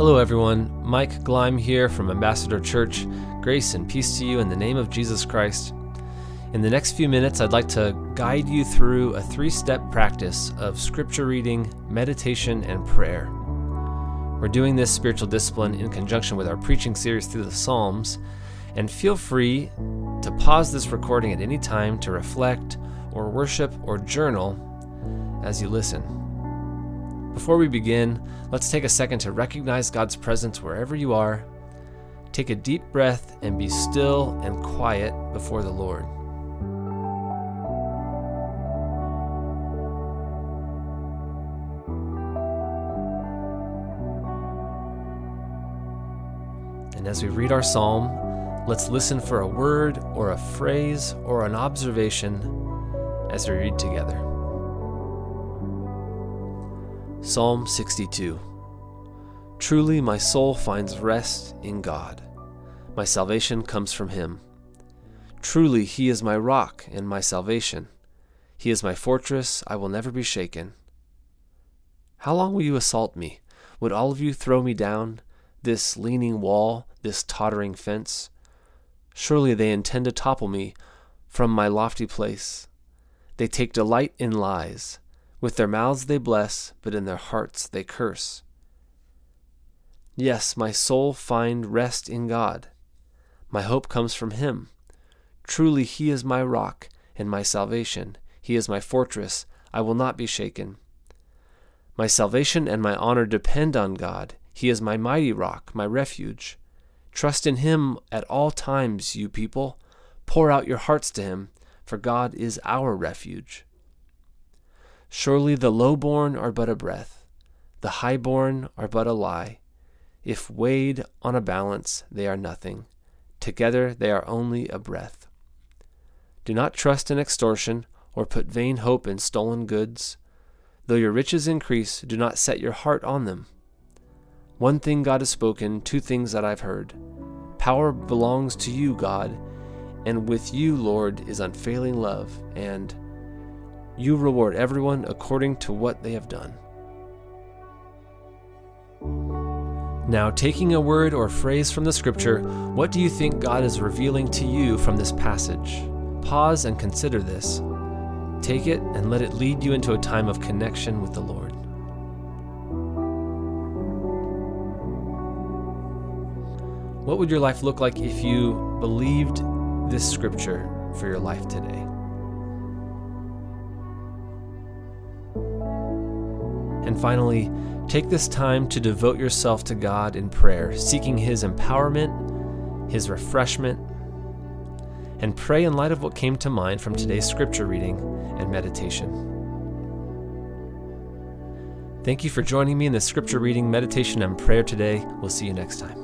Hello, everyone. Mike Gleim here from Ambassador Church. Grace and peace to you in the name of Jesus Christ. In the next few minutes, I'd like to guide you through a three step practice of scripture reading, meditation, and prayer. We're doing this spiritual discipline in conjunction with our preaching series through the Psalms, and feel free to pause this recording at any time to reflect or worship or journal as you listen. Before we begin, let's take a second to recognize God's presence wherever you are. Take a deep breath and be still and quiet before the Lord. And as we read our psalm, let's listen for a word or a phrase or an observation as we read together. Psalm 62 Truly my soul finds rest in God. My salvation comes from him. Truly he is my rock and my salvation. He is my fortress, I will never be shaken. How long will you assault me? Would all of you throw me down, this leaning wall, this tottering fence? Surely they intend to topple me from my lofty place. They take delight in lies. With their mouths they bless, but in their hearts they curse. Yes, my soul find rest in God. My hope comes from him. Truly he is my rock and my salvation. He is my fortress. I will not be shaken. My salvation and my honor depend on God. He is my mighty rock, my refuge. Trust in him at all times, you people. Pour out your hearts to him, for God is our refuge. Surely the lowborn are but a breath, the highborn are but a lie. If weighed on a balance, they are nothing. Together they are only a breath. Do not trust in extortion, or put vain hope in stolen goods. Though your riches increase, do not set your heart on them. One thing God has spoken, two things that I've heard. Power belongs to you, God, and with you, Lord, is unfailing love, and you reward everyone according to what they have done. Now, taking a word or phrase from the scripture, what do you think God is revealing to you from this passage? Pause and consider this. Take it and let it lead you into a time of connection with the Lord. What would your life look like if you believed this scripture for your life today? And finally, take this time to devote yourself to God in prayer, seeking His empowerment, His refreshment, and pray in light of what came to mind from today's scripture reading and meditation. Thank you for joining me in the scripture reading, meditation, and prayer today. We'll see you next time.